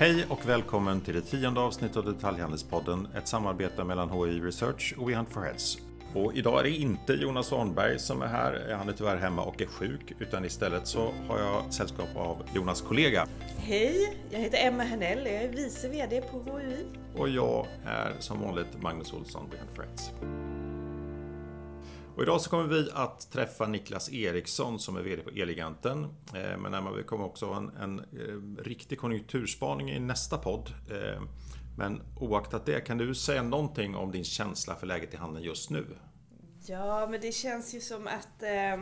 Hej och välkommen till det tionde avsnittet av Detaljhandelspodden, ett samarbete mellan HI Research och We Hunt for Heads. Och idag är det inte Jonas Svanberg som är här, han är tyvärr hemma och är sjuk, utan istället så har jag sällskap av Jonas kollega. Hej, jag heter Emma Hernell och jag är vice VD på HUI. Och jag är som vanligt Magnus Olsson, We Hunt for Heads. Och idag så kommer vi att träffa Niklas Eriksson som är VD på Eleganten. Eh, men Emma, vi kommer också ha en, en, eh, riktig konjunkturspaning i nästa podd. Eh, men oaktat det, kan du säga någonting om din känsla för läget i handeln just nu? Ja, men det känns ju som att eh,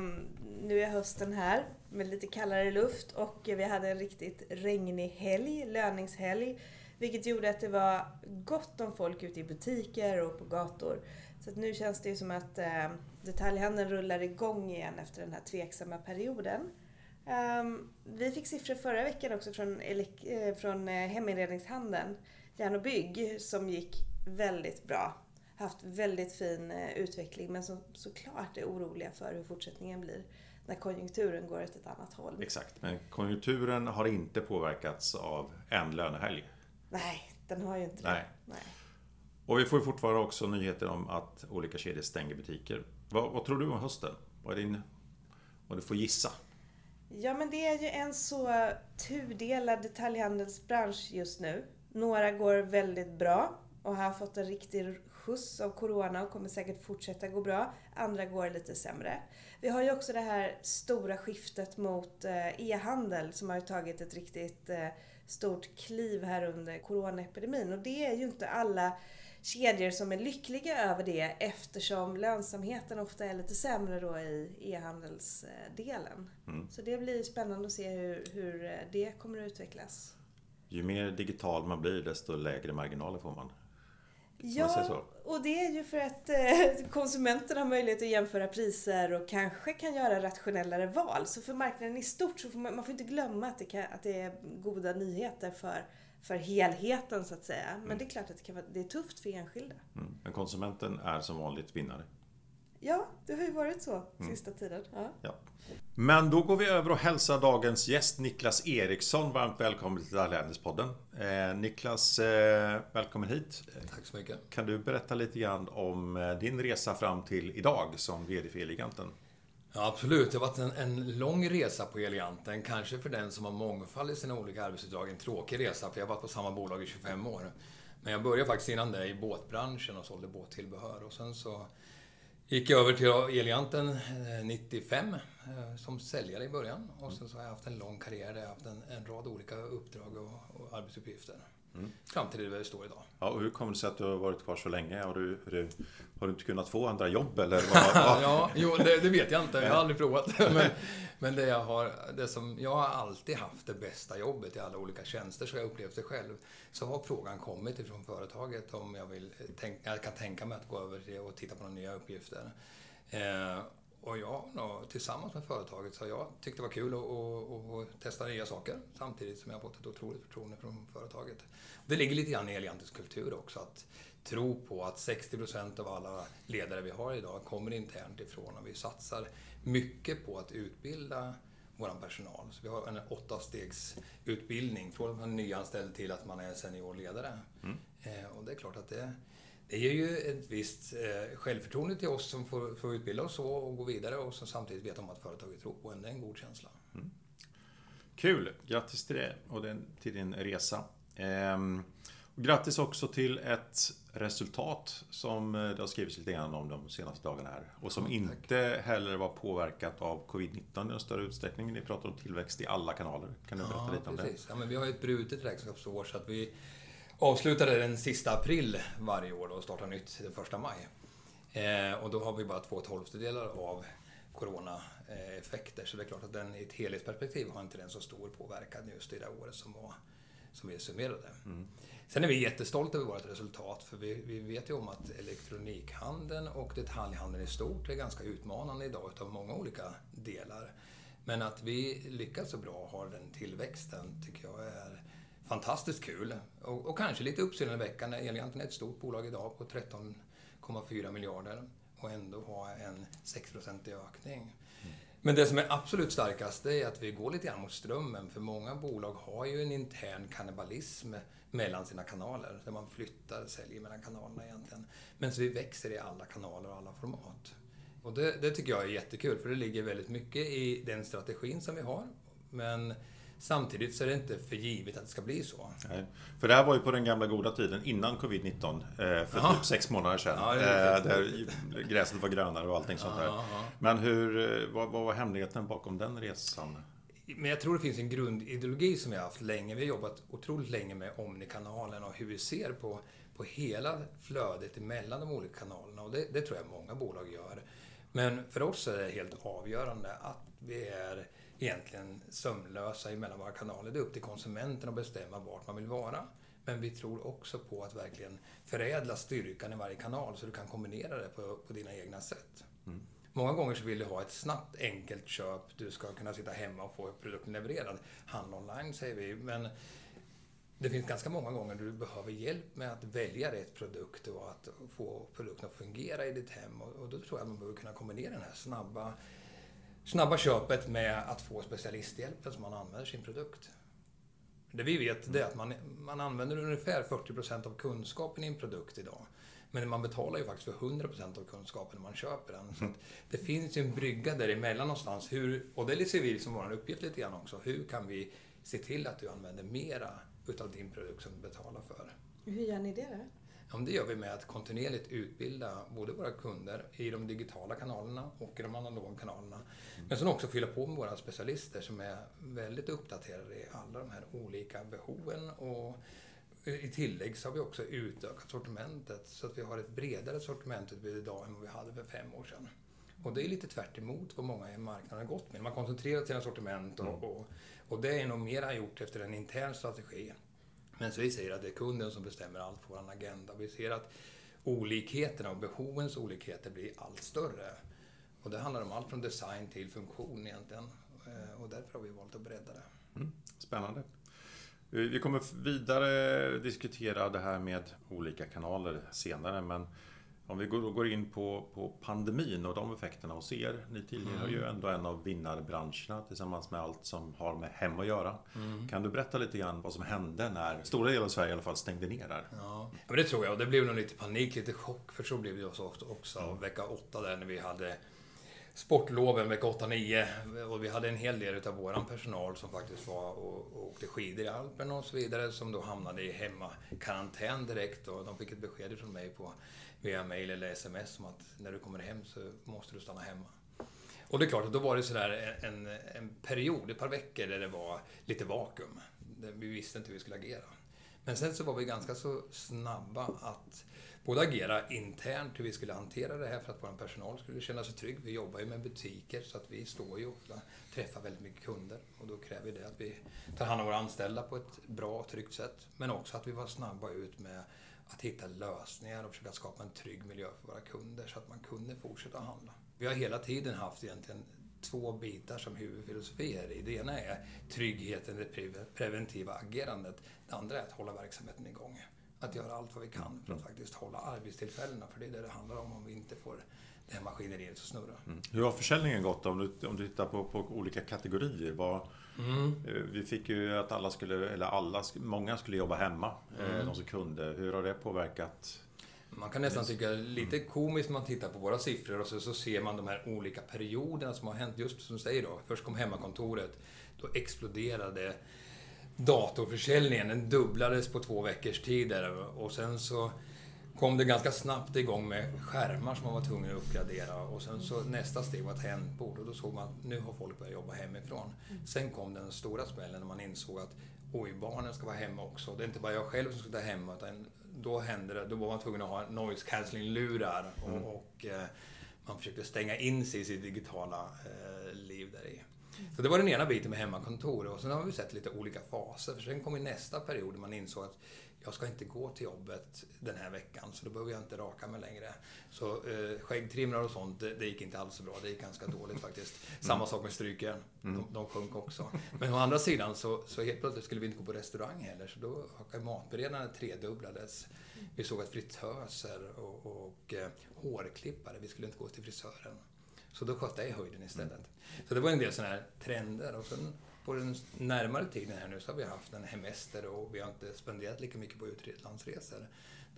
nu är hösten här med lite kallare luft och vi hade en riktigt regnig helg, löningshelg. Vilket gjorde att det var gott om folk ute i butiker och på gator. Så nu känns det ju som att eh, detaljhandeln rullar igång igen efter den här tveksamma perioden. Um, vi fick siffror förra veckan också från, eh, från eh, heminredningshandeln, järn och bygg, som gick väldigt bra. Haft väldigt fin eh, utveckling men som såklart är oroliga för hur fortsättningen blir när konjunkturen går åt ett annat håll. Exakt, men konjunkturen har inte påverkats av en lönehelg. Nej, den har ju inte det. Nej. Och vi får fortfarande också nyheter om att olika kedjor stänger butiker. Vad, vad tror du om hösten? Vad är din... Vad du får gissa? Ja, men det är ju en så tudelad detaljhandelsbransch just nu. Några går väldigt bra och har fått en riktig skjuts av Corona och kommer säkert fortsätta gå bra. Andra går lite sämre. Vi har ju också det här stora skiftet mot eh, e-handel som har tagit ett riktigt eh, stort kliv här under coronaepidemin. Och det är ju inte alla kedjor som är lyckliga över det eftersom lönsamheten ofta är lite sämre då i e-handelsdelen. Mm. Så det blir spännande att se hur, hur det kommer att utvecklas. Ju mer digital man blir desto lägre marginaler får man. Ja, och det är ju för att eh, konsumenten har möjlighet att jämföra priser och kanske kan göra rationellare val. Så för marknaden i stort så får man, man får inte glömma att det, kan, att det är goda nyheter för för helheten så att säga. Men mm. det är klart att det, kan vara, det är tufft för enskilda. Mm. Men konsumenten är som vanligt vinnare. Ja, det har ju varit så mm. sista tiden. Ja. ja. Men då går vi över och hälsar dagens gäst Niklas Eriksson varmt välkommen till Detaljhandelspodden. Eh, Niklas, eh, välkommen hit. Tack så mycket. Kan du berätta lite grann om eh, din resa fram till idag som VD för Eleganten? Ja, absolut. Det har varit en, en lång resa på Eleganten. Kanske för den som har mångfald i sina olika arbetsuppdrag en tråkig resa, för jag har varit på samma bolag i 25 år. Men jag började faktiskt innan det i båtbranschen och sålde båttillbehör. Och sen så gick jag över till Eleganten 95 eh, eh, som säljare i början. Och sen så har jag haft en lång karriär där jag har haft en, en rad olika uppdrag och, och arbetsuppgifter. Mm. Fram till där vi står idag. Ja, och hur kommer det sig att du har varit kvar så länge? Har du, du har du inte kunnat få andra jobb eller? ja, jo, det, det, vet jag inte. Jag har aldrig provat. men, men det jag har, det som, jag har alltid haft det bästa jobbet i alla olika tjänster, så jag upplevt det själv. Så har frågan kommit ifrån företaget om jag, vill, tänk, jag kan tänka mig att gå över och titta på några nya uppgifter. Eh, och jag tillsammans med företaget så har jag tyckt det var kul att, att, att, testa nya saker samtidigt som jag har fått ett otroligt förtroende från företaget. Det ligger lite grann i Elegantes kultur också att tro på att 60% av alla ledare vi har idag kommer internt ifrån och vi satsar mycket på att utbilda vår personal. Så vi har en åttastegsutbildning från att man är nyanställd till att man är seniorledare. Mm. Eh, och det är klart att det det ger ju ett visst eh, självförtroende till oss som får, får utbilda oss så och gå vidare och som samtidigt vet om att företaget tror på en. Det är en god känsla. Mm. Kul! Grattis till det och den, till din resa. Ehm, och grattis också till ett resultat som eh, det har skrivits lite grann om de senaste dagarna här. Och som inte heller var påverkat av Covid-19 i någon större utsträckning. Ni pratar om tillväxt i alla kanaler. Kan du berätta ja, lite om precis. det? Ja, men vi har ju ett brutet räkenskapsår så att vi avslutade den sista april varje år och startar nytt den första maj. Eh, och då har vi bara två tolftedelar av coronaeffekter. Så det är klart att den i ett helhetsperspektiv har inte den så stor påverkan just i det året som, var, som vi summerade. Mm. Sen är vi jättestolta över vårt resultat för vi, vi vet ju om att elektronikhandeln och detaljhandeln i stort är ganska utmanande idag utav många olika delar. Men att vi lyckas så bra och har den tillväxten tycker jag är fantastiskt kul. Och, och kanske lite uppseendeväckande. Eleganten är ett stort bolag idag på 13,4 miljarder och ändå ha en 6% ökning. Mm. Men det som är absolut starkast är att vi går lite grann mot strömmen. För många bolag har ju en intern kannibalism mellan sina kanaler. Där man flyttar, säljer mellan kanalerna egentligen. Men så vi växer i alla kanaler och alla format. Och det, det tycker jag är jättekul, för det ligger väldigt mycket i den strategin som vi har. Men Samtidigt så är det inte för givet att det ska bli så. Nej. För det här var ju på den gamla goda tiden innan Covid-19. Eh, för Aha. typ sex månader sedan. Ja, eh, där gräset var grönare och allting sånt där. Men hur, eh, vad, vad var hemligheten bakom den resan? Men jag tror det finns en grundideologi som vi har haft länge. Vi har jobbat otroligt länge med Omni-kanalen och hur vi ser på, på hela flödet emellan de olika kanalerna. Och det, det tror jag många bolag gör. Men för oss är det helt avgörande att vi är egentligen sömnlösa emellan våra kanaler. Det är upp till konsumenten att bestämma vart man vill vara. Men vi tror också på att verkligen förädla styrkan i varje kanal så du kan kombinera det på, på dina egna sätt. Mm. Många gånger så vill du ha ett snabbt, enkelt köp. Du ska kunna sitta hemma och få produkten levererad. Handla online säger vi, men det finns ganska många gånger du behöver hjälp med att välja rätt produkt och att få produkten att fungera i ditt hem. Och då tror jag att man behöver kunna kombinera den här snabba snabba köpet med att få specialisthjälpen som man använder sin produkt. Det vi vet det är att man, man använder ungefär 40% av kunskapen i en produkt idag. Men man betalar ju faktiskt för 100% av kunskapen när man köper den. Så det finns ju en brygga däremellan någonstans. Hur, och det ser vi som vår uppgift lite grann också. Hur kan vi se till att du använder mera utav din produkt som du betalar för? Hur gör ni det då? Ja, det gör vi med att kontinuerligt utbilda både våra kunder i de digitala kanalerna och i de analoga kanalerna. Mm. Men sen också fylla på med våra specialister som är väldigt uppdaterade i alla de här olika behoven. Och I tillägg så har vi också utökat sortimentet så att vi har ett bredare sortimentutbud idag än vad vi hade för fem år sedan. Och det är lite tvärt vad många i marknaden har gått med. Man koncentrerar sina sortiment och, mm. och, och det är nog mera gjort efter en intern strategi men så vi säger att det är kunden som bestämmer allt på vår agenda. Vi ser att olikheterna och behovens olikheter blir allt större. Och det handlar om allt från design till funktion egentligen. Eh, och därför har vi valt att bredda det. Mm, spännande. Vi kommer vidare diskutera det här med olika kanaler senare, men om vi går in på, på pandemin och de effekterna hos er. Ni tillhör mm. ju ändå en av vinnarbranscherna tillsammans med allt som har med hem att göra. Mm. Kan du berätta lite grann vad som hände när stora delar av Sverige i alla fall stängde ner där? Ja, men det tror jag. Och det blev nog lite panik, lite chock. För så blev det också, också mm. vecka åtta där när vi hade sportloven vecka 8-9 och vi hade en hel del av våran personal som faktiskt var och, och åkte skidor i Alpen och så vidare som då hamnade i hemmakarantän direkt och de fick ett besked från mig på via mail eller sms om att när du kommer hem så måste du stanna hemma. Och det är klart att då var det sådär en, en period, ett par veckor, där det var lite vakuum. Vi visste inte hur vi skulle agera. Men sen så var vi ganska så snabba att både agera internt hur vi skulle hantera det här för att vår personal skulle känna sig trygg. Vi jobbar ju med butiker så att vi står ju ofta träffar väldigt mycket kunder och då kräver det att vi tar hand om våra anställda på ett bra och tryggt sätt. Men också att vi var snabba ut med att hitta lösningar och försöka skapa en trygg miljö för våra kunder så att man kunde fortsätta handla. Vi har hela tiden haft egentligen två bitar som huvudfilosofier i. Det ena är tryggheten, det preventiva agerandet. Det andra är att hålla verksamheten igång. Att göra allt vad vi kan för att faktiskt hålla arbetstillfällena, för det är det det handlar om om vi inte får det här maskineriet att snurra. Mm. Hur har försäljningen gått om du, om du tittar på, på olika kategorier? Vad, mm. Eh, vi fick ju att alla skulle, eller alla, många skulle jobba hemma, eh, mm. de som kunde. Hur har det påverkat? Man kan nästan tycka lite mm. komiskt när man tittar på våra siffror och så, så ser man de här olika perioderna som har hänt. Just som du säger då, först kom hemmakontoret. Då exploderade datorförsäljningen. Den dubblades på två veckors tid och sen så kom det ganska snabbt igång med skärmar som man var tvungen att uppgradera och sen så nästa steg var tangentbord och då såg man att nu har folk börjat jobba hemifrån. Mm. Sen kom den stora smällen när man insåg att oj, barnen ska vara hemma också. Det är inte bara jag själv som ska vara hemma utan då hände det, då var man tvungen att ha noise cancelling-lurar och, mm. och eh, man försökte stänga in sig i sitt digitala eh, liv där i. Mm. Så det var den ena biten med hemmakontor och sen har vi sett lite olika faser. För sen kom i nästa period där man insåg att jag ska inte gå till jobbet den här veckan så då behöver jag inte raka mig längre. Så eh, skäggtrimrar och sånt, det, det, gick inte alls så bra. Det gick ganska dåligt faktiskt. Mm. Samma sak med stryken. Mm. De, de sjönk också. Men å andra sidan så, så helt plötsligt skulle vi inte gå på restaurang heller så då ökade matberedandet tredubblades. Vi såg att fritöser och, och eh, hårklippare, vi skulle inte gå till frisören. Så då sköt jag i höjden istället. Så det var en del sådana här trender. Och sen på den närmare tiden här nu så har vi haft en hemester och vi har inte spenderat lika mycket på utlandsresor.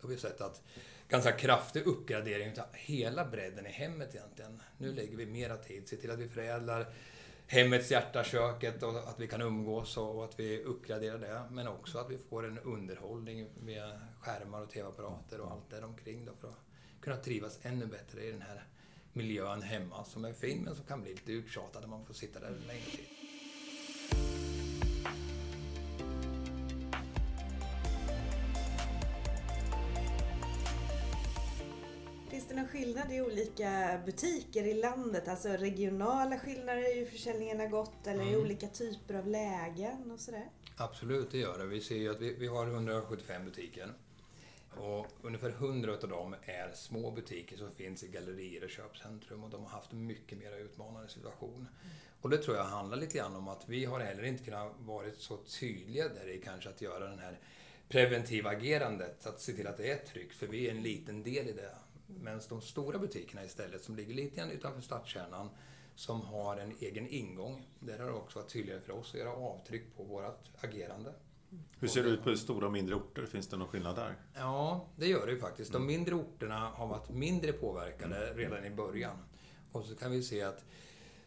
Då har vi sett att ganska kraftig uppgradering av hela bredden i hemmet egentligen. Nu lägger vi mera tid, se till att vi förädlar hemmets hjärta, köket och att vi kan umgås och att vi uppgraderar det. Men också att vi får en underhållning med skärmar och tv-apparater och allt där omkring då för att kunna trivas ännu bättre i den här miljön hemma som är fin men som kan bli lite uttjatad när man får sitta där länge till. Finns det någon skillnad i olika butiker i landet? Alltså regionala skillnader i hur försäljningen har gått eller i olika typer av lägen och sådär? Absolut, det gör det. Vi ser ju att vi, vi har 175 butiker. Och ungefär 100 av dem är små butiker som finns i gallerier och köpcentrum och de har haft en mycket mer utmanande situation. Och det tror jag handlar lite grann om att vi har heller inte kunnat vara så tydliga där i kanske att göra den här preventiva agerandet, att se till att det är tryggt, för vi är en liten del i det. Medan de stora butikerna istället, som ligger lite grann utanför stadskärnan, som har en egen ingång, där har det också varit tydligare för oss att göra avtryck på vårt agerande. Hur ser det ut på stora och mindre orter? Finns det någon skillnad där? Ja, det gör det ju faktiskt. De mindre orterna har varit mindre påverkade redan i början. Och så kan vi se att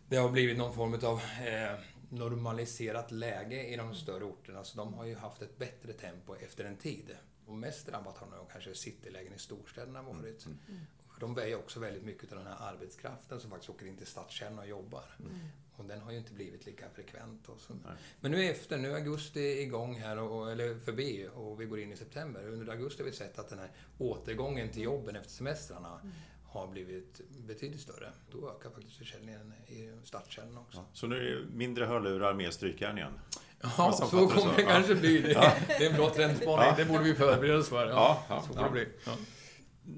det har blivit någon form av eh, normaliserat läge i de större orterna. Så de har ju haft ett bättre tempo efter en tid. Och mest drabbat har nog kanske citylägen i storstäderna varit. Mm. De väger också väldigt mycket av den här arbetskraften som faktiskt åker in till stadskärnan och jobbar. Mm. Och den har ju inte blivit lika frekvent. Och så. Men nu efter, nu är augusti igång här, och, eller förbi och vi går in i september. Under augusti har vi sett att den här återgången till jobben efter semestrarna mm. har blivit betydligt större. Då ökar faktiskt försäljningen i stadskärnan också. Ja, så nu är det mindre hörlurar, mer strykjärn igen? Ja, så kommer det kanske bli. Det, ja. det är en bra trendspaning. Ja. Det borde vi förbereda oss för. Ja, ja, så får det bli.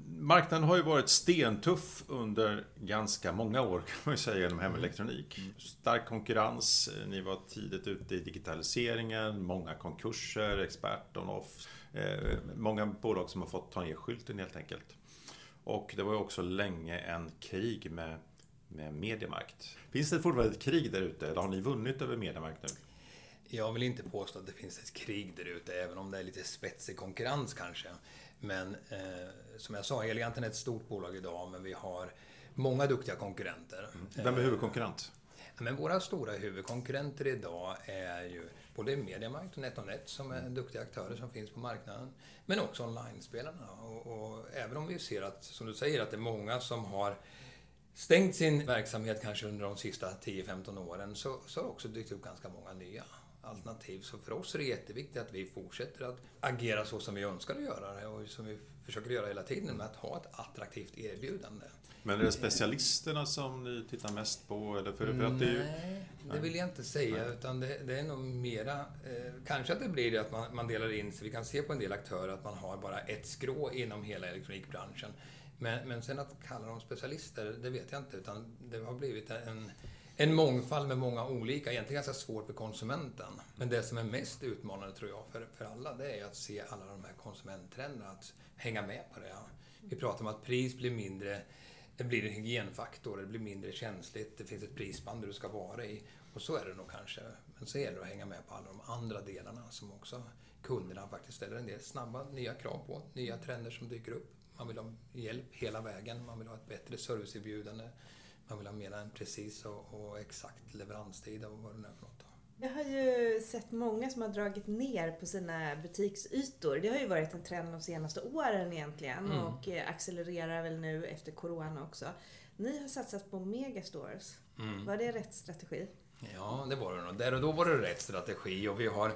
Marknaden har ju varit stentuff under ganska många år kan man ju säga inom hemelektronik. Mm. Stark konkurrens, ni var tidigt ute i digitaliseringen, många konkurser, expert on off. Eh, många bolag som har fått ta ner skylten helt enkelt. Och det var ju också länge en krig med, med Mediamarkt. Finns det fortfarande ett krig där ute eller har ni vunnit över Mediamarkt nu? Jag vill inte påstå att det finns ett krig där ute, även om det är lite spetsig konkurrens kanske. Men eh, som jag sa, Eleganten är ett stort bolag idag, men vi har många duktiga konkurrenter. Mm. Vem är huvudkonkurrent? Men våra stora huvudkonkurrenter idag är ju både Mediamarkt och NetOnNet som är duktiga aktörer som finns på marknaden. Men också online-spelarna. Och, och, även om vi ser att, som du säger, att det är många som har stängt sin verksamhet kanske under de sista 10-15 åren så, så har också dykt upp ganska många nya alternativ. Så för oss är det jätteviktigt att vi fortsätter att agera så som vi önskar att göra det och som vi försöker göra hela tiden med att ha ett attraktivt erbjudande. Men är det specialisterna som ni tittar mest på? Eller för, för att det ju... Nej, det vill jag inte säga. Nej. Utan det, det, är nog mera... Eh, kanske att det blir det att man, man delar in sig. Vi kan se på en del aktörer att man har bara ett skrå inom hela elektronikbranschen. Men, men sen att kalla dem specialister, det vet jag inte. Utan det har blivit en en mångfald med många olika, egentligen ganska svårt för konsumenten. Men det som är mest utmanande tror jag för, för alla, det är att se alla de här konsumenttrenderna, att hänga med på det. Vi pratar om att pris blir mindre, det blir en hygienfaktor, det blir mindre känsligt, det finns ett prisband där du ska vara i. Och så är det nog kanske. Men så gäller det att hänga med på alla de andra delarna som också kunderna faktiskt ställer en del snabba nya krav på. Nya trender som dyker upp. Man vill ha hjälp hela vägen, man vill ha ett bättre serviceerbjudande. Man vill ha mer en precis och, och exakt leveranstid och vad det nu är för något. Jag har ju sett många som har dragit ner på sina butiksytor. Det har ju varit en trend de senaste åren egentligen mm. och accelererar väl nu efter Corona också. Ni har satsat på megastores. Mm. Var det rätt strategi? Ja, det var det nog. Där och då var det rätt strategi och vi har,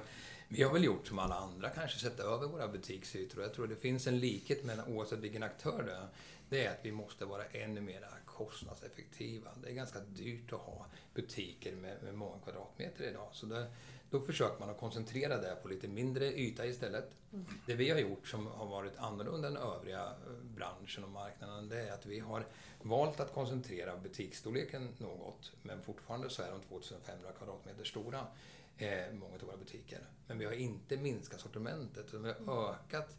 vi har väl gjort som alla andra, kanske sett över våra butiksytor. Jag tror det finns en likhet mellan oavsett vilken aktör det är. Det är att vi måste vara ännu mer kostnadseffektiva. Det är ganska dyrt att ha butiker med, med många kvadratmeter idag. Så det, då försöker man att koncentrera det på lite mindre yta istället. Mm. Det vi har gjort som har varit annorlunda än övriga eh, branschen och marknaden, det är att vi har valt att koncentrera butiksstorleken något. Men fortfarande så är de 2500 kvadratmeter stora, eh, många av våra butiker. Men vi har inte minskat sortimentet, utan vi har ökat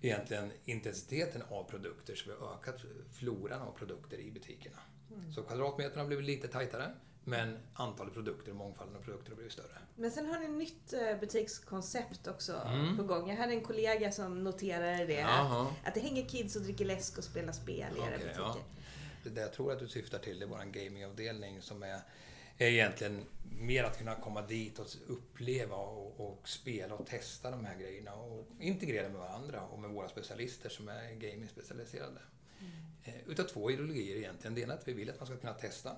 egentligen intensiteten av produkter, så vi har ökat floran av produkter i butikerna. Mm. Så kvadratmeterna har blivit lite tajtare. Men antalet produkter och mångfalden av produkter har blivit större. Men sen har ni nytt eh, butikskoncept också mm. på gång. Jag hade en kollega som noterade det. Att, att, det hänger kids och dricker läsk och spelar spel i era butiker. Ja. Det jag tror att du syftar till, det är vår gamingavdelning som är, är egentligen mer att kunna komma dit och uppleva och, och, spela och testa de här grejerna och integrera med varandra och med våra specialister som är gaming-specialiserade. Mm. Eh, utav två ideologier egentligen. Det ena är att vi vill att man ska kunna testa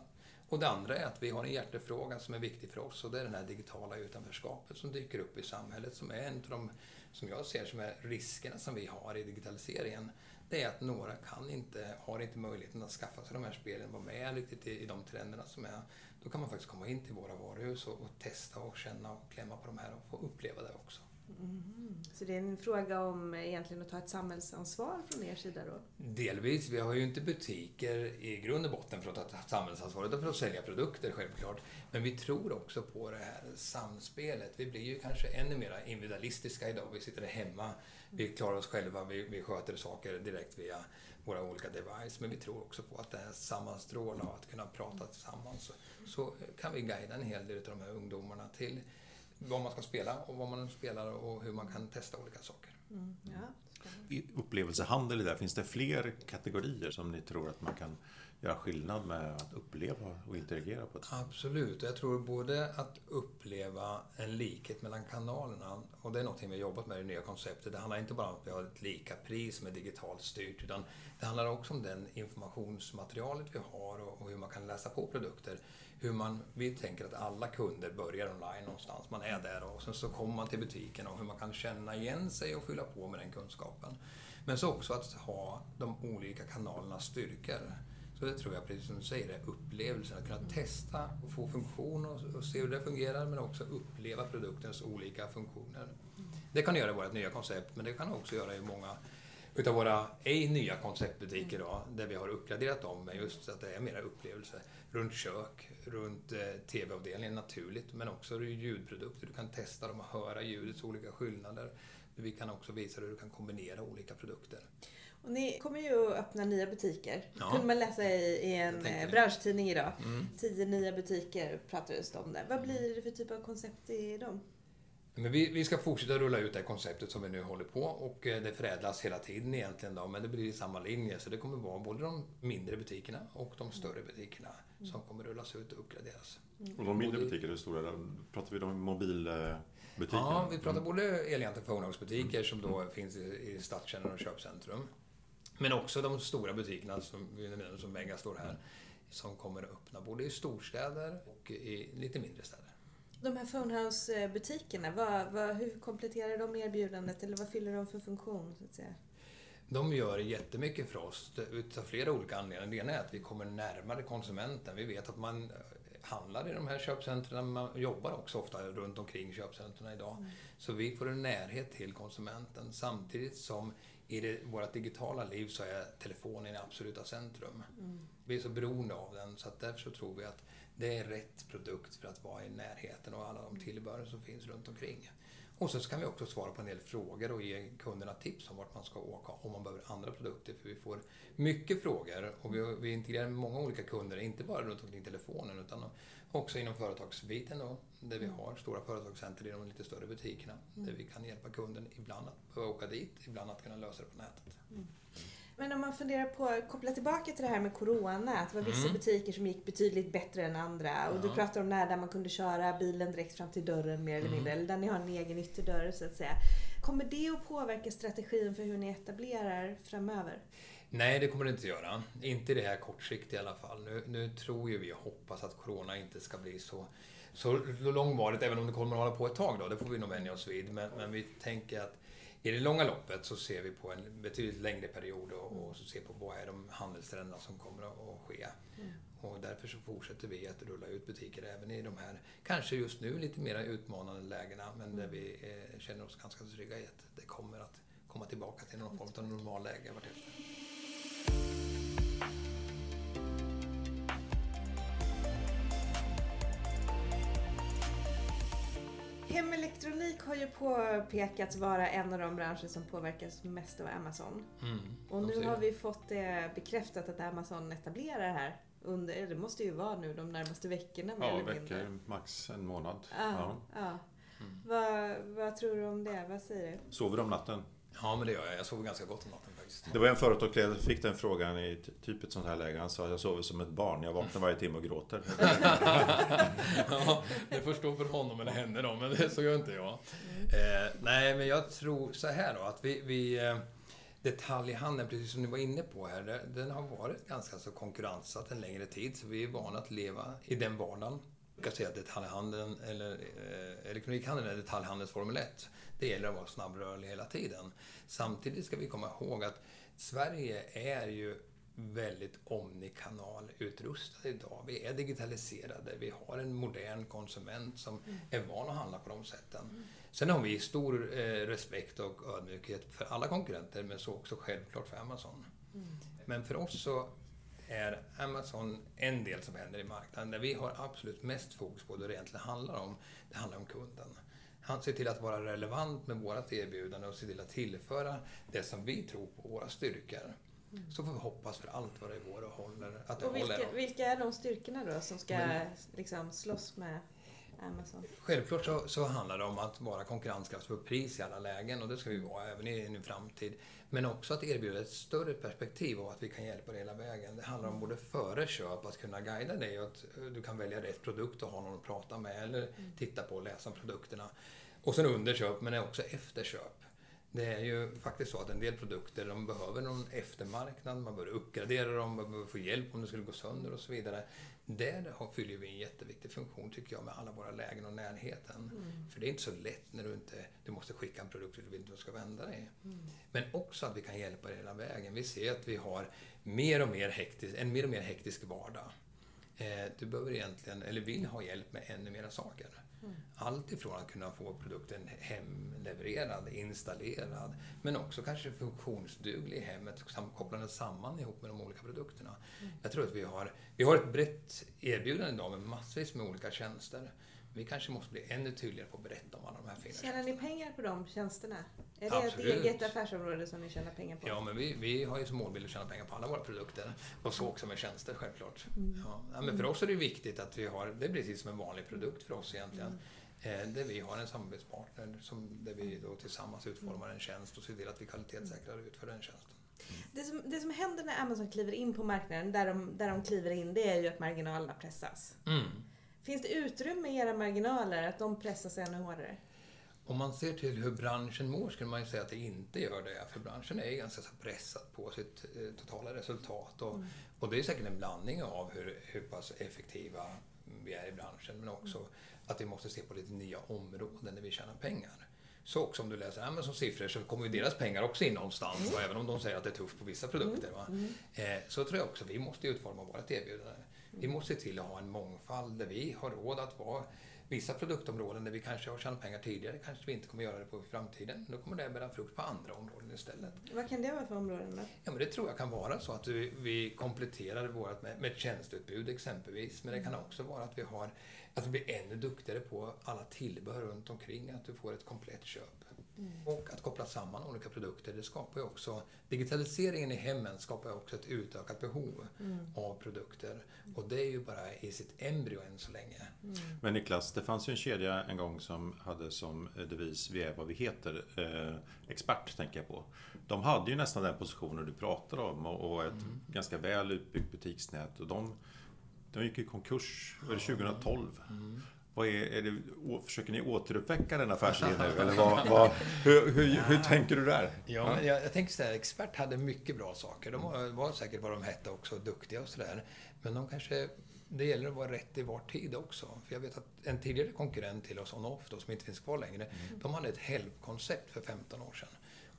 och det andra är att vi har en hjärtefråga som är viktig för oss och det är det här digitala utanförskapet som dyker upp i samhället som är en av de, som jag ser som är riskerna som vi har i digitaliseringen. Det är att några kan inte, har inte möjligheten att skaffa sig de här spelen, vara med riktigt i, i de trenderna som är. Då kan man faktiskt komma in till våra varuhus och, och testa och känna och klämma på de här och få uppleva det också. Mm. Så det är en fråga om egentligen att ta ett samhällsansvar från er sida då? Delvis. Vi har ju inte butiker i grund och botten för att ta samhällsansvar, utan för att sälja produkter självklart. Men vi tror också på det här samspelet. Vi blir ju kanske ännu mer individualistiska idag. Vi sitter hemma, vi klarar oss själva, vi, vi sköter saker direkt via våra olika device. Men vi tror också på att det här sammanstråla och att kunna prata tillsammans så, så kan vi guida en hel del av de här ungdomarna till vad man ska spela och vad man spelar och hur man kan testa olika saker. Mm, ja. I upplevelsehandel, där, finns det fler kategorier som ni tror att man kan göra skillnad med att uppleva och interagera på? ett sätt? Absolut, jag tror både att uppleva en likhet mellan kanalerna och det är någonting vi har jobbat med i det nya konceptet. Det handlar inte bara om att vi har ett lika pris som är digitalt styrt utan det handlar också om den informationsmaterialet vi har och hur man kan läsa på produkter hur man, vi tänker att alla kunder börjar online någonstans. Man är där och sen så kommer man till butiken och hur man kan känna igen sig och fylla på med den kunskapen. Men så också att ha de olika kanalernas styrkor. Så det tror jag, precis som du säger, är upplevelsen. Att kunna testa och få funktion och, och se hur det fungerar men också uppleva produktens olika funktioner. Det kan göra i vårt nya koncept men det kan också göra i många utav våra ej nya konceptbutiker då, där vi har uppgraderat dem med just att det är mera upplevelse runt kök, runt eh, TV-avdelningen naturligt, men också ljudprodukter. Du kan testa dem och höra ljudets olika skillnader. Vi kan också visa hur du kan kombinera olika produkter. Och ni kommer ju att öppna nya butiker. Ja. kunde man läsa i, i en eh, branschtidning idag. Mm. Tio nya butiker pratades det om där. Vad blir det för typ av koncept i dem? Men vi, vi ska fortsätta rulla ut det konceptet som vi nu håller på och eh, det förädlas hela tiden egentligen då, men det blir i samma linje. Så det kommer vara både de mindre butikerna och de större butikerna mm. som kommer rullas ut och uppgraderas. Och de mindre butikerna, hur stora? Pratar vi om mobilbutiker? Ja, vi pratar både Elianten Phonehouse-butiker som då mm. finns i, i stadskärnan och köpcentrum. Men också de stora butikerna som, som Megastore här, som kommer att öppna både i storstäder och i lite mindre städer. De här Phonehouse-butikerna, vad, vad, hur kompletterar de erbjudandet eller vad fyller de för funktion? Så att säga? De gör jättemycket för oss utav flera olika anledningar. Det ena är att vi kommer närmare konsumenten. Vi vet att man handlar i de här köpcentren, man jobbar också ofta runt omkring köpcentren idag. Mm. Så vi får en närhet till konsumenten samtidigt som i det, vårt digitala liv så är telefonen i absoluta centrum. Mm. Vi är så beroende av den så att därför så tror vi att det är rätt produkt för att vara i närheten och alla de tillbehör som finns runt omkring. Och så kan vi också svara på en del frågor och ge kunderna tips om vart man ska åka om man behöver andra produkter. För vi får mycket frågor och vi, vi integrerar med många olika kunder, inte bara runt omkring telefonen utan också inom företagsbiten då, där vi mm. har stora företagscenter i de lite större butikerna. Mm. Där vi kan hjälpa kunden ibland att behöva åka dit, ibland att kunna lösa det på nätet. Mm. Men om man funderar på, koppla tillbaka till det här med Corona, att det var vissa mm. butiker som gick betydligt bättre än andra. Och ja. du pratar om när där man kunde köra bilen direkt fram till dörren mer eller mm. mindre, eller där ni har en egen ytterdörr så att säga. Kommer det att påverka strategin för hur ni etablerar framöver? Nej, det kommer det inte att göra. Inte i det här kortsiktigt i alla fall. Nu, nu tror ju vi och hoppas att Corona inte ska bli så, så långvarigt, även om det kommer att hålla på ett tag då. Det får vi nog vänja oss vid. Men, men vi tänker att i det långa loppet så ser vi på en betydligt längre period och, och så ser på vad är de handelstrenderna som kommer att ske. Mm. Och därför så fortsätter vi att rulla ut butiker även i de här, kanske just nu lite mer utmanande lägena, men där mm. vi eh, känner oss ganska trygga i att det kommer att komma tillbaka till någon form av normalläge vartefter. Hemelektronik har ju påpekats vara en av de branscher som påverkas mest av Amazon. Mm, och nu har vi fått det bekräftat att Amazon etablerar här under, det måste ju vara nu de närmaste veckorna mer Ja, eller veckor, max en månad. Ja, Ja. ja. Vad, vad tror du om det? Vad säger du? Sover du om natten? Ja, men det gör jag. Jag sover ganska gott om natten faktiskt. Det var en företagsledare som fick den frågan i ty- typ ett sånt här läge. Han sa jag sover som ett barn. Jag vaknar varje timme och gråter. ja, det får stå för honom eller henne då, men det, så gör inte jag. Eh, nej, men jag tror så här då, att vi... vi eh, detaljhandeln, precis som ni var inne på här, den har varit ganska så konkurrenssatt en längre tid, så vi är vana att leva i den vardagen. Kan säga att detaljhandeln, eller eh, elektronikhandeln är detaljhandelns Formel 1. Det gäller att vara snabbrörlig hela tiden. Samtidigt ska vi komma ihåg att Sverige är ju väldigt omnikanalutrustade idag. Vi är digitaliserade, vi har en modern konsument som är van att handla på de sätten. Sen har vi stor eh, respekt och ödmjukhet för alla konkurrenter, men så också självklart för Amazon. Men för oss så är Amazon en del som händer i marknaden där vi har absolut mest fokus på det det egentligen handlar om. Det handlar om kunden. Han ser till att vara relevant med vårt erbjudande och se till att tillföra det som vi tror på, våra styrkor. Så får vi hoppas för allt vad det går och håller, att det Och håller. vilka, vilka är de styrkorna då som ska Men- liksom slåss med Amazon? Självklart så, så handlar det om att vara konkurrenskraftig på pris i alla lägen och det ska vi vara även i en framtid. Men också att erbjuda ett större perspektiv och att vi kan hjälpa dig hela vägen. Det handlar om både före köp, att kunna guida dig och att eh, du kan välja rätt produkt och ha någon att prata med eller titta på och läsa om produkterna. Och sen under köp, men också efter köp. Det är ju faktiskt så att en del produkter de behöver någon eftermarknad, man behöver uppgradera dem, man behöver få hjälp om det skulle gå sönder och så vidare. Där fyller vi en jätteviktig funktion tycker jag med alla våra lägen och närheten. För det är inte så lätt när du inte du måste skicka en produkt du vet inte du ska vända dig. Men också att vi kan hjälpa dig hela vägen. Vi ser att vi har mer och mer hektisk, en mer och mer hektisk vardag. Eh, Du behöver egentligen, eller vill ha hjälp med ännu mera saker. Allt ifrån att kunna få produkten hemlevererad, installerad, men också kanske funktionsduglig i hemmet, kopplande samman ihop med de olika produkterna. Jag tror att vi har, vi har ett brett erbjudande idag med massvis med olika tjänster. Vi kanske måste bli ännu tydligare på att berätta om alla de här fina Tjänar ni pengar på de tjänsterna? Är det Absolut. ett eget affärsområde som ni tjänar pengar på? Ja, men vi, vi har ju som målbild att tjäna pengar på alla våra produkter. Och så också med tjänster självklart. Ja, ja, men för oss är det viktigt att vi har, det är precis som en vanlig produkt för oss egentligen. Eh, där vi har en samarbetspartner som, där vi då tillsammans utformar en tjänst och ser till att vi kvalitetssäkrar och utför den tjänsten. Det som, det som händer när Amazon kliver in på marknaden, där de, där de kliver in, det är ju att marginalerna pressas. Mm. Finns det utrymme i era marginaler att de pressas ännu hårdare? Om man ser till hur branschen mår skulle man ju säga att det inte gör det. För branschen är ju ganska så pressad på sitt eh, totala resultat. Och, och det är säkert en blandning av hur, hur pass effektiva vi är i branschen men också att vi måste se på lite nya områden där vi tjänar pengar. Så också om du läser Amazons siffror så kommer ju deras pengar också in någonstans, va? även om de säger att det är tufft på vissa produkter. Va? Eh, så tror jag också vi måste utforma vårt erbjudande. Vi måste se till att ha en mångfald där vi har råd att vara vissa produktområden där vi kanske har tjänat pengar tidigare kanske vi inte kommer göra det på i framtiden. Då kommer det bära frukt på andra områden istället. Vad kan det vara för områden då? Ja, men det tror jag kan vara så att vi, vi kompletterar vårt med, med ett tjänsteutbud exempelvis. Men det kan också vara att vi har att vi blir ännu duktigare på alla tillbehör runt omkring, att du får ett komplett köp. Och att koppla samman olika produkter, det skapar ju också... Digitaliseringen i hemmen skapar också ett utökat behov av produkter. Och det är ju bara i sitt embryo än så länge. Men Niklas, det fanns ju en kedja en gång som hade som devis Vi är vad vi heter. Eh, expert tänker jag på. De hade ju nästan den positionen du pratar om och, och ett ganska väl utbyggt butiksnät. Och de, de gick i konkurs var det 2012. Vad är, är det, försöker ni återuppväcka den affärsidén nu? Eller vad, vad, hur, hur, hur tänker du där? Ja, men jag, jag tänker så här, Expert hade mycket bra saker. De var, var säkert vad de hette också, duktiga och sådär. Men de kanske, det gäller att vara rätt i var tid också. För jag vet att en tidigare konkurrent till oss, On-Off, som inte finns kvar längre, de hade ett helpkoncept för 15 år sedan.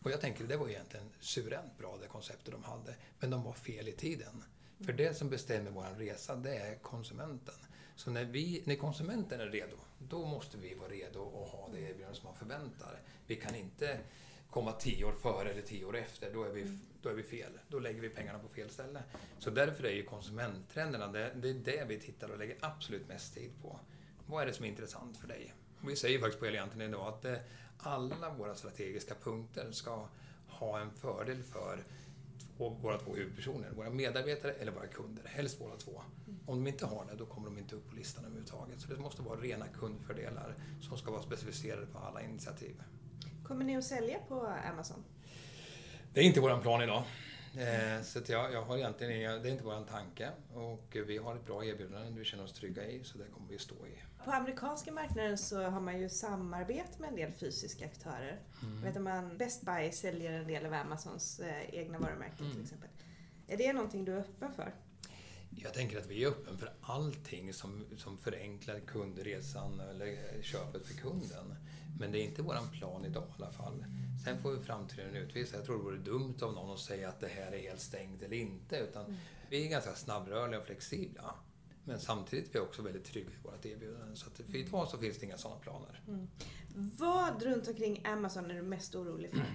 Och jag tänker, det var egentligen suveränt bra det konceptet de hade. Men de var fel i tiden. För det som bestämmer vår resa, det är konsumenten. Så när, vi, när konsumenten är redo, då måste vi vara redo och ha det erbjudande som man förväntar. Vi kan inte komma tio år före eller tio år efter, då är vi, då är vi fel. Då lägger vi pengarna på fel ställe. Så därför är ju konsumenttrenderna, det, det är det vi tittar och lägger absolut mest tid på. Vad är det som är intressant för dig? Vi säger faktiskt på Elianten idag att eh, alla våra strategiska punkter ska ha en fördel för våra två huvudpersoner, våra medarbetare eller våra kunder. Helst båda två. Om de inte har det, då kommer de inte upp på listan överhuvudtaget. Så det måste vara rena kundfördelar som ska vara specificerade på alla initiativ. Kommer ni att sälja på Amazon? Det är inte våran plan idag. Eh, så jag, jag har egentligen inga, det är inte våran tanke. Och vi har ett bra erbjudande vi känner oss trygga i, så det kommer vi stå i. På amerikanska marknaden så har man ju samarbete med en del fysiska aktörer. Mm. Vet man, Best Buy säljer en del av Amazons eh, egna varumärken mm. till exempel. Är det någonting du är öppen för? Jag tänker att vi är öppen för allting som, som förenklar kundresan eller köpet för kunden. Men det är inte våran plan idag i alla fall. Sen får vi framtiden utvisa. Jag tror det vore dumt av någon att säga att det här är helt stängt eller inte. Utan mm. vi är ganska snabbrörliga och flexibla. Men samtidigt är vi också väldigt trygga i vårt erbjudande. Så för idag så finns det inga sådana planer. Mm. Vad runt omkring Amazon är du mest orolig för?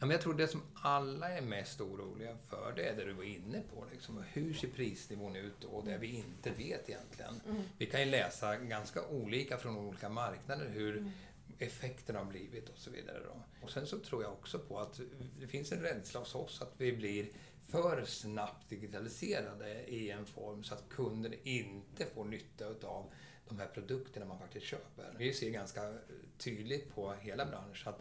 Ja, men jag tror det som alla är mest oroliga för, det är det du var inne på. Liksom. Hur ser prisnivån ut och det vi inte vet egentligen. Mm. Vi kan ju läsa ganska olika från olika marknader hur mm. effekterna har blivit och så vidare. Då. Och sen så tror jag också på att det finns en rädsla hos oss att vi blir för snabbt digitaliserade i en form så att kunden inte får nytta av de här produkterna man faktiskt köper. Vi ser ganska tydligt på hela branschen att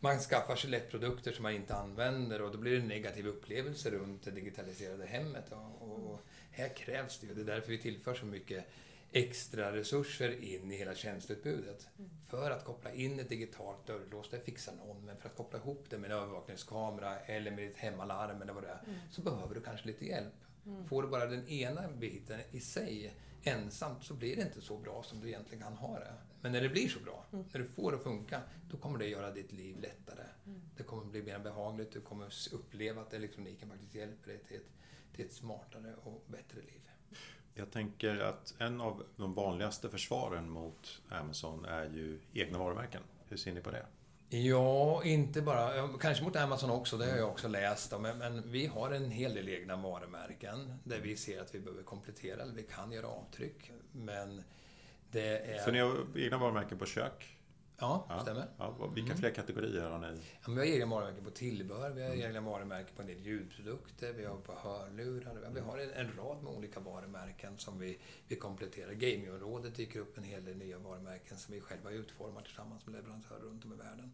man skaffar sig lätt produkter som man inte använder och då blir det en negativ upplevelse runt det digitaliserade hemmet. Och, och här krävs det ju, det är därför vi tillför så mycket extra resurser in i hela tjänsteutbudet. Mm. För att koppla in ett digitalt dörrlås, det fixar någon, men för att koppla ihop det med en övervakningskamera eller med ditt hemmalarm eller vad det är, mm. så behöver du kanske lite hjälp. Mm. Får du bara den ena biten i sig ensamt så blir det inte så bra som du egentligen kan ha det. Men när det blir så bra, mm. när du får det att funka, då kommer det göra ditt liv lättare. Mm. Det kommer bli mer behagligt, du kommer uppleva att elektroniken faktiskt hjälper dig till ett, till ett smartare och bättre liv. Jag tänker att en av de vanligaste försvaren mot Amazon är ju egna varumärken. Hur ser ni på det? Ja, inte bara, kanske mot Amazon också, det har jag också läst om. Men vi har en hel del egna varumärken där vi ser att vi behöver komplettera, eller vi kan göra avtryck. Men det är... Så ni har egna varumärken på kök? Ja, ja. stämmer. Ja, vilka mm. fler kategorier har ni? Ja, vi har egna varumärken på tillbehör, vi har mm. egna varumärken på en del ljudprodukter, vi har på hörlurar. Vi har en, en rad med olika varumärken som vi, vi kompletterar. Gamingområdet dyker upp en hel del nya varumärken som vi själva utformar tillsammans med leverantörer runt om i världen.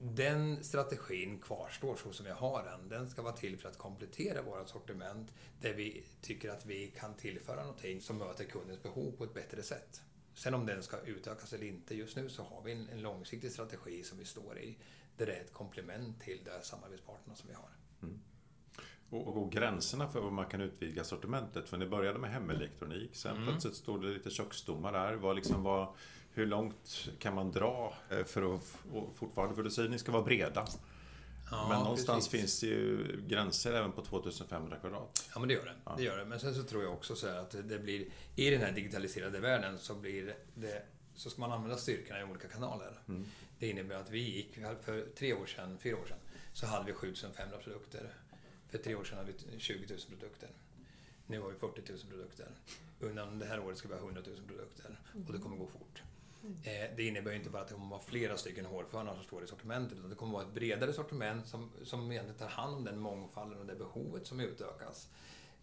Mm. Den strategin kvarstår så som vi har den. Den ska vara till för att komplettera vårt sortiment där vi tycker att vi kan tillföra någonting som möter kundens behov på ett bättre sätt. Sen om den ska utökas eller inte, just nu så har vi en, en långsiktig strategi som vi står i. Där det är ett komplement till de samarbetspartnerna som vi har. Mm. Och, och, gränserna för vad man kan utvidga sortimentet. För ni började med hemelektronik, sen mm. plötsligt stod det lite köksstommar där. Var liksom var, hur långt kan man dra eh, för att fortfarande, för du säger att ni ska vara breda. Ja, men någonstans precis. finns det ju gränser även på 2500 kvadrat. Ja, men det gör det. Ja. det, gör det. Men sen så tror jag också så att det blir, i den här digitaliserade världen så blir det, så ska man använda styrkorna i olika kanaler. Mm. Det innebär att vi gick, för tre år sedan, fyra år sedan, så hade vi 7500 produkter. För tre år sedan hade vi 20 000 produkter. Nu har vi 40 000 produkter. Under det här året ska vi ha 100 000 produkter. Och det kommer gå fort. Eh, det innebär inte bara att det kommer vara flera stycken hårfönar som står i sortimentet, utan det kommer vara ett bredare sortiment som, som egentligen tar hand om den mångfalden och det behovet som utökas.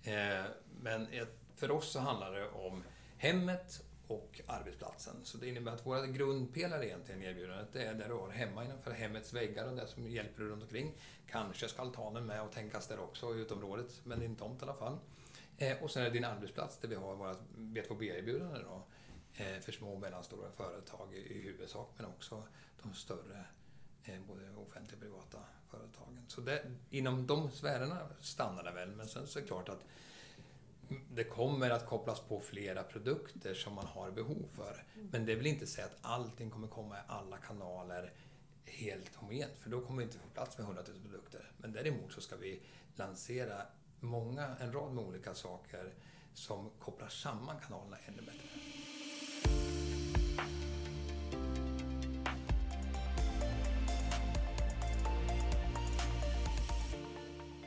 Eh, men för oss så handlar det om hemmet och arbetsplatsen. Så det innebär att våra grundpelare egentligen i erbjudandet, det är där du har hemma innanför hemmets väggar och det som hjälper dig runt omkring. Kanske ska altanen med och tänkas där också, i utområdet, men din tomt i alla fall. Eh, och sen är det din arbetsplats där vi har vårt B2B-erbjudande då för små och mellanstora företag i huvudsak, men också de större, eh, både offentliga och privata företagen. Så det, inom de sfärerna stannar det väl, men sen så är det klart att det kommer att kopplas på flera produkter som man har behov för. Men det vill inte säga att allting kommer komma i alla kanaler helt homogent, för då kommer vi inte få plats med 100 000 produkter. Men däremot så ska vi lansera många, en rad med olika saker som kopplar samman kanalerna ännu bättre.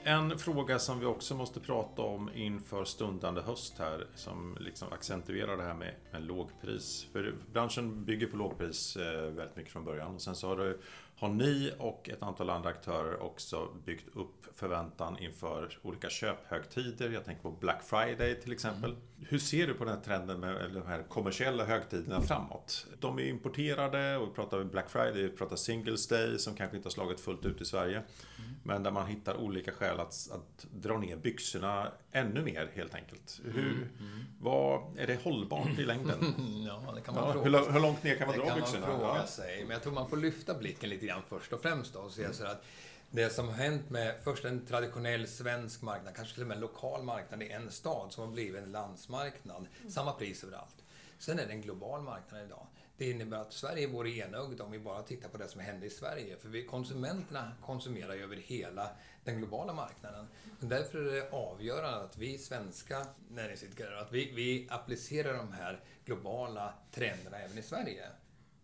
En fråga som vi också måste prata om inför stundande höst här som liksom accentuerar det här med, med lågpris. För branschen bygger på lågpris eh, väldigt mycket från början och sen så har det har ni och ett antal andra aktörer också byggt upp förväntan inför olika köphögtider? Jag tänker på Black Friday till exempel. Mm. Hur ser du på den här trenden med de här kommersiella högtiderna framåt? De är importerade och vi pratar Black Friday, vi pratar Singles Day som kanske inte har slagit fullt ut i Sverige. Mm. Men där man hittar olika skäl att, att dra ner byxorna ännu mer helt enkelt. Hur, mm. mm. vad, är det hållbart i längden? ja, det kan man ja, fråga hur, hur, långt ner kan man det dra byxorna? Kan man fråga sig. Men jag tror man får lyfta blicken lite grann först och främst då och se mm. så att det som har hänt med först en traditionell svensk marknad, kanske till och med en lokal marknad i en stad som har blivit en landsmarknad. Mm. Samma pris överallt. Sen är det en global marknad idag. Det innebär att Sverige vore enögda om vi bara tittar på det som händer i Sverige. För vi, konsumenterna konsumerar ju över hela den globala marknaden. Därför är det avgörande att vi svenska näringsidkare, att vi, vi applicerar de här globala trenderna även i Sverige.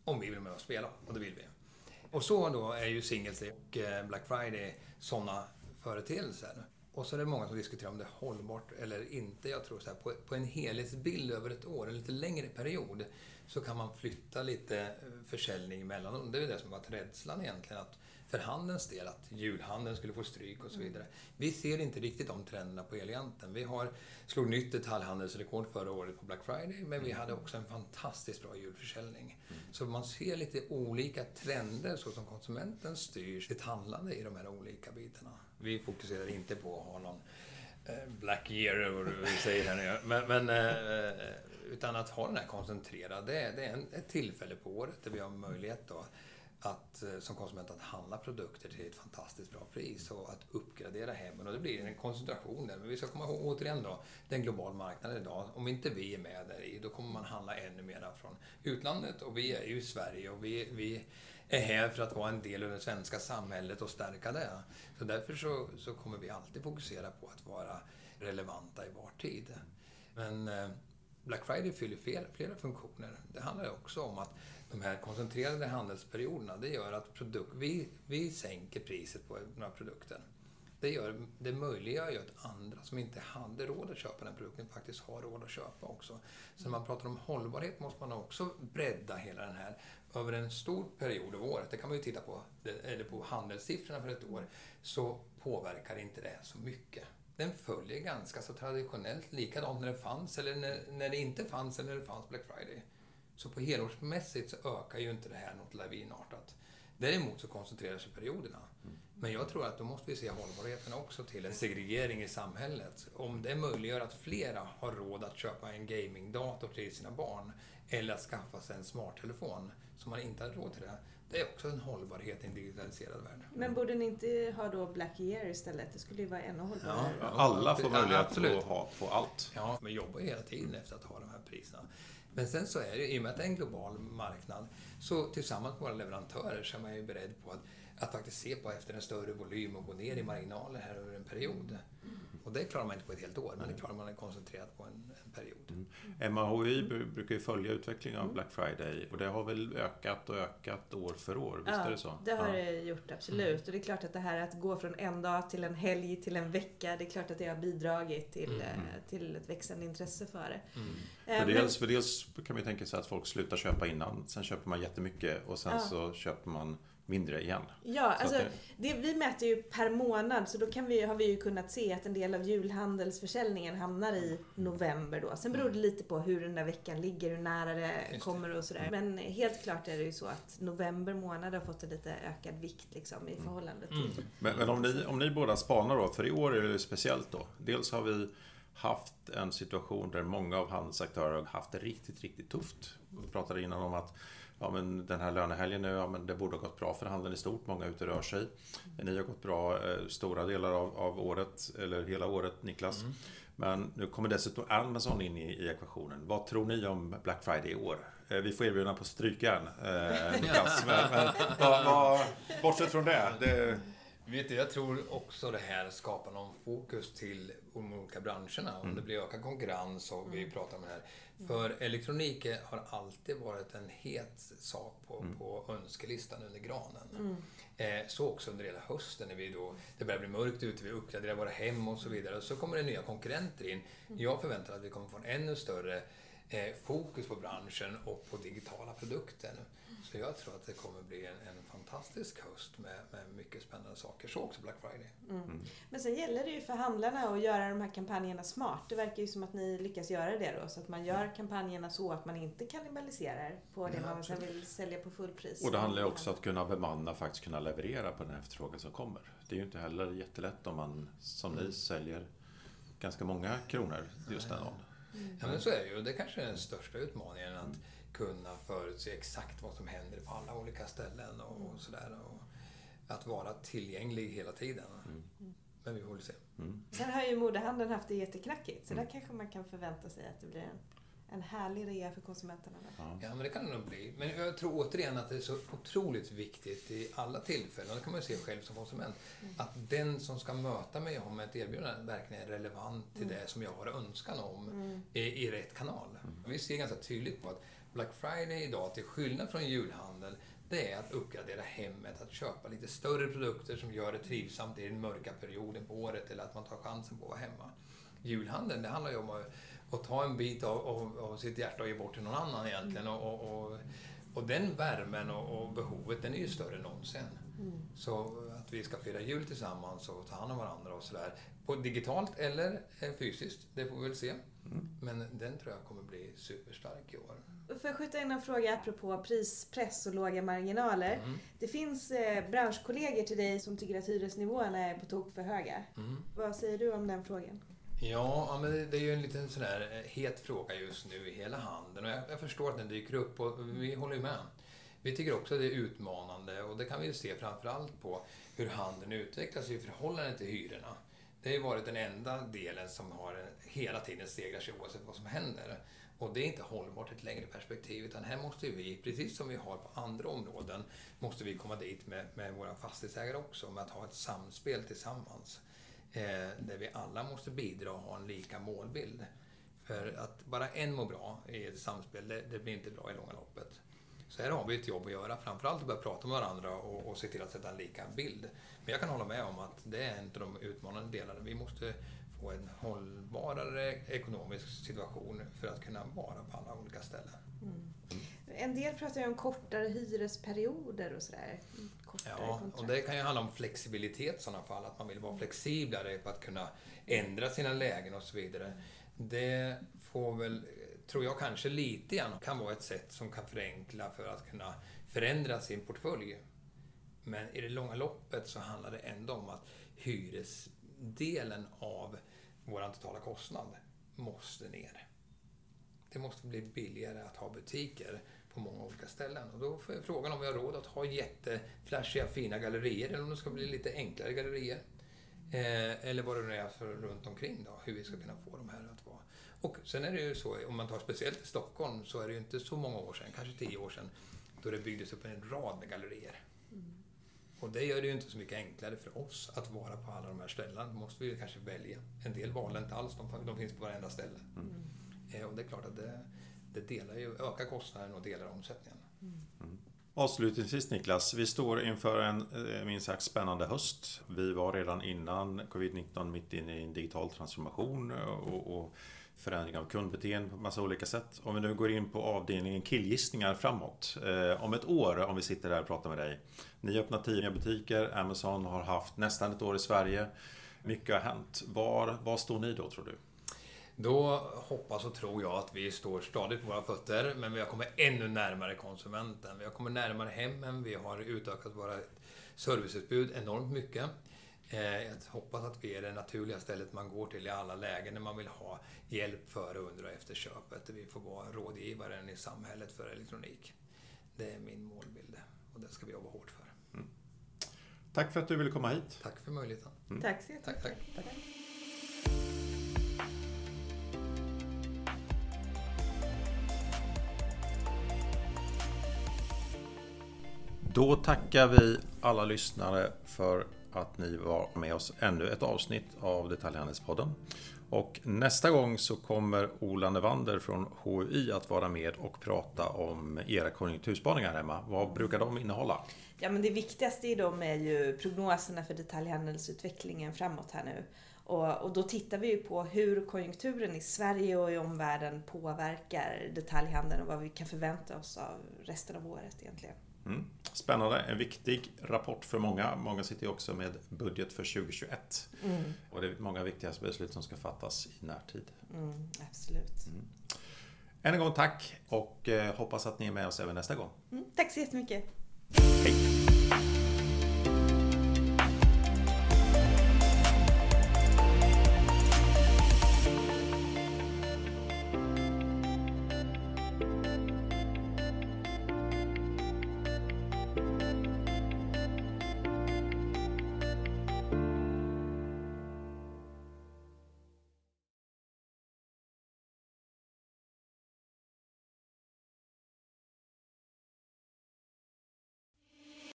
Om vi vill med och spela, och det vill vi. Och så då är ju Singles Day och eh, Black Friday sådana företeelser. Och så är det många som diskuterar om det är hållbart eller inte. Jag tror så här, på, på en helhetsbild över ett år, en lite längre period, så kan man flytta lite eh, försäljning mellan dem. Det är det som varit rädslan egentligen, att för handelns del, att julhandeln skulle få stryk och så vidare. Vi ser inte riktigt de trenderna på Eleganten. Vi har, slog nytt detaljhandelsrekord förra året på Black Friday, men vi hade också en fantastiskt bra julförsäljning. Så man ser lite olika trender så som konsumenten styr sitt handlande i de här olika bitarna. Vi fokuserar inte på att ha någon eh, Black year, vad du säger här nu. Men, men eh, utan att ha den här koncentrerad. Det är, det är en, ett tillfälle på året där vi har möjlighet då att eh, som konsument att handla produkter till ett fantastiskt bra pris och att uppgradera hemmen. Och det blir en koncentration där. Men vi ska komma ihåg återigen då, den global marknad idag. Om inte vi är med där i, då kommer man handla ännu mera från utlandet. Och vi är ju i Sverige och vi, vi är här för att vara en del av det svenska samhället och stärka det. Så därför så, så kommer vi alltid fokusera på att vara relevanta i var tid. Men eh, Black Friday fyller flera, flera funktioner. Det handlar också om att de här koncentrerade handelsperioderna, det gör att produkt, vi, vi sänker priset på några produkter. Det, gör, det möjliggör ju att andra som inte hade råd att köpa den produkten faktiskt har råd att köpa också. Så när man pratar om hållbarhet måste man också bredda hela den här över en stor period av året. Det kan man ju titta på, eller på handelssiffrorna för ett år, så påverkar inte det så mycket. Den följer ganska så traditionellt likadant när det fanns eller när, när det inte fanns eller när det fanns Black Friday. Så på helårsmässigt så ökar ju inte det här något lavinartat. Däremot så koncentrerar sig perioderna. Mm. Men jag tror att då måste vi se hållbarheten också till en segregering i samhället. Om det möjliggör att flera har råd att köpa en gamingdator till sina barn eller att skaffa sig en smarttelefon som man inte har råd till det. Det är också en hållbarhet i en digitaliserad värld. Men borde ni inte ha då Black Year istället? Det skulle ju vara ännu hållbarare. Ja, alla får möjlighet ja, att ha, få allt. Ja, men jobbar ju hela tiden efter att ha de här priserna. Men sen så är det, i och med att det är en global marknad, så tillsammans med våra leverantörer så är man ju beredd på att, att faktiskt se på efter en större volym och gå ner i marginaler här över en period. Och det klarar man inte på ett helt år, men det klarar man koncentrerat på en, en period. Mm. MAHI brukar ju följa utvecklingen av Black Friday och det har väl ökat och ökat år för år, visst ja, är det så? det har ja. det gjort absolut. Mm. Och det är klart att det här att gå från en dag till en helg till en vecka, det är klart att det har bidragit till, mm. Eh, till ett växande intresse för det. Mm. Eh, för, dels, för dels kan man ju tänka sig att folk slutar köpa innan, sen köper man jättemycket och sen ja. så köper man mindre igen. Ja, alltså, det... Det, vi mäter ju per månad så då kan vi, har vi ju kunnat se att en del av julhandelsförsäljningen hamnar i november då. Sen beror det lite på hur den där veckan ligger, hur nära det Just kommer och sådär. Men helt klart är det ju så att november månad har fått en lite ökad vikt liksom i mm. förhållande till... Mm. Men, men, om, ni, om ni båda spanar då, för i år är det speciellt då. Dels har vi haft en situation där många av handelsaktörer har haft det riktigt, riktigt tufft. Vi pratade innan om att ja, men den här lönehelgen nu, ja, men det borde ha gått bra för handeln i stort. Många ute rör sig. Ni har gått bra eh, stora delar av, av året, eller hela året Niklas. Mm. Men nu kommer dessutom Amazon in i, i ekvationen. Vad tror ni om Black Friday i år? Eh, vi får erbjuda på strykjärn, eh, Niklas. men, men bortsett från det, det Vet du, jag tror också det här skapar någon fokus till de olika branscherna. Om mm. det blir ökad konkurrens och vi mm. pratar om det här. För elektronik har alltid varit en het sak på, mm. på önskelistan under granen. Mm. Eh, så också under hela hösten när vi då, det börjar bli mörkt ute, vi uppgraderar våra hem och så vidare. Så kommer det nya konkurrenter in. Mm. Jag förväntar att vi kommer få en ännu större eh, fokus på branschen och på digitala produkter. Så jag tror att det kommer bli en, en fantastisk höst med, med mycket spännande saker. Så också Black Friday. Mm. Men sen gäller det ju för handlarna att göra de här kampanjerna smart. Det verkar ju som att ni lyckas göra det då. Så att man gör kampanjerna så att man inte kannibaliserar på det Ja, man sen vill sälja på fullpris. Och det handlar ju också om att kunna bemanna, faktiskt kunna leverera på den efterfrågan som kommer. Det är ju inte heller jättelätt om man, som ni, säljer ganska många kronor just den dagen. Ja, men så är det ju. Det kanske är den största utmaningen. Att kunna förutse exakt vad som händer på alla olika ställen och, och sådär. Och att vara tillgänglig hela tiden. Men vi får väl se. Sen har ju modehandeln haft det jätteknackigt. Så där kanske man kan förvänta sig att det blir en, en härlig rea för konsumenterna. Ja. Ja, men det kan det nog bli. Men jag tror återigen att det är så otroligt viktigt i alla tillfällen, och det kan man ju se själv som konsument, att den som ska möta mig om ett erbjudande verkligen är relevant till det som jag har önskan om i, i rätt kanal. Vi ser ganska tydligt på att Black Friday idag, till skillnad från julhandel, det är att uppgradera hemmet, att köpa lite större produkter som gör det trivsamt i den mörka perioden på året eller att man tar chansen på att vara hemma. Julhandeln, det handlar ju om att, att ta en bit av, av, av sitt hjärta och ge bort till någon annan egentligen. Och, och, och, den värmen och, och behovet, den är ju större än någonsin. Så att vi ska fira jul tillsammans och ta hand om varandra och sådär. Digitalt eller eh, fysiskt, det får vi väl se. Men den tror jag kommer bli superstark i år. Får jag skjuta in en fråga apropå prispress och låga marginaler? Mm. Det finns eh, branschkollegor till dig som tycker att hyresnivåerna är på tok för höga. Mm. Vad säger du om den frågan? Ja, men det- är ju en liten sån där eh, het fråga just nu i hela handeln och jag, jag förstår att den dyker upp och vi håller ju med. Vi tycker också att det är utmanande och det kan vi ju se framförallt på hur handeln utvecklas i förhållande till hyrorna. Det har ju varit den enda delen som har eh, hela tiden stegrar sig oavsett vad som händer. Och det är inte hållbart i ett längre perspektiv utan här måste vi, precis som vi har på andra områden, måste vi komma dit med, med våra fastighetsägare också, med att ha ett samspel tillsammans. Eh, där vi alla måste bidra och ha en lika målbild. För att bara en mår bra i ett samspel, det, det blir inte bra i långa loppet. Så här har vi ett jobb att göra, framförallt att börja prata med varandra och, och se till att sätta en lika bild. Men jag kan hålla med om att det är en av de utmanande delarna. Vi måste få en hållbarare ekonomisk situation för att kunna vara på alla olika ställen. En del pratar ju om kortare hyresperioder och sådär. Mm, Kortare Ja, och kontrakt. det kan ju handla om flexibilitet i sådana fall, att man vill vara flexiblare på att kunna ändra sina lägen och så vidare. Det får väl, tror jag kanske lite grann kan vara ett sätt som kan förenkla för att kunna förändra sin portfölj. Men i det långa loppet så handlar det ändå om att hyresdelen av vår totala kostnad måste ner. Det måste bli billigare att ha butiker på många olika ställen. Och då är frågan om vi har råd att ha jätteflashiga fina gallerier eller om det ska bli lite enklare gallerier. Eh, eller vad det nu är för runt omkring då, hur vi ska kunna få de här att vara. Och sen är det ju så, om man tar speciellt i Stockholm, så är det ju inte så många år sedan, kanske tio år sedan, då det byggdes upp en rad med gallerier. Mm. Och det gör det ju inte så mycket enklare för oss att vara på alla de här ställena. Då måste vi ju kanske välja. En del valar inte alls, de, de finns på varenda ställe. Eh, och det är klart att det, det delar ju, ökar kostnaden och delar omsättningen. Avslutningsvis Niklas, vi står inför en eh, minst sagt spännande höst. Vi var redan innan covid-19 mitt inne i en digital transformation och, och förändring av kundbeteende på massa olika sätt. Om vi nu går in på avdelningen killgissningar framåt. Eh, om ett år, om vi sitter där och pratar med dig. Ni har öppnat 10 nya butiker, Amazon har haft nästan ett år i Sverige. Mycket har hänt. Var, var står ni då tror du? Då hoppas och tror jag att vi står stadigt på våra fötter, men vi har kommit ännu närmare konsumenten. Vi har kommit närmare hemmen, vi har utökat våra serviceutbud enormt mycket. Eh, Jag hoppas att vi är det naturliga stället man går till i alla lägen när man vill ha hjälp före, under och efter köpet. Vi får vara rådgivaren i samhället för elektronik. Det är min målbild och det ska vi jobba hårt för. Tack för att du ville komma hit. Tack för möjligheten. Tack så Tack, tack. Då tackar vi alla lyssnare för att ni var med oss ännu ett avsnitt av Detaljhandelspodden. Och nästa gång så kommer Ola Nevander från HUI att vara med och prata om era konjunkturspaningar hemma. Vad brukar de innehålla? Ja, men det viktigaste i dem är ju prognoserna för detaljhandelsutvecklingen framåt här nu. Och, och då tittar vi ju på hur konjunkturen i Sverige och i omvärlden påverkar detaljhandeln och vad vi kan förvänta oss av resten av året egentligen. Mm. Spännande, en viktig rapport för många. Många sitter ju också med budget för 2021. Mm. Och det är många viktiga beslut som ska fattas i närtid. Mm, absolut. Mm. Än en gång tack och eh, hoppas att ni är med oss även nästa gång. Mm, tack så jättemycket. Hej!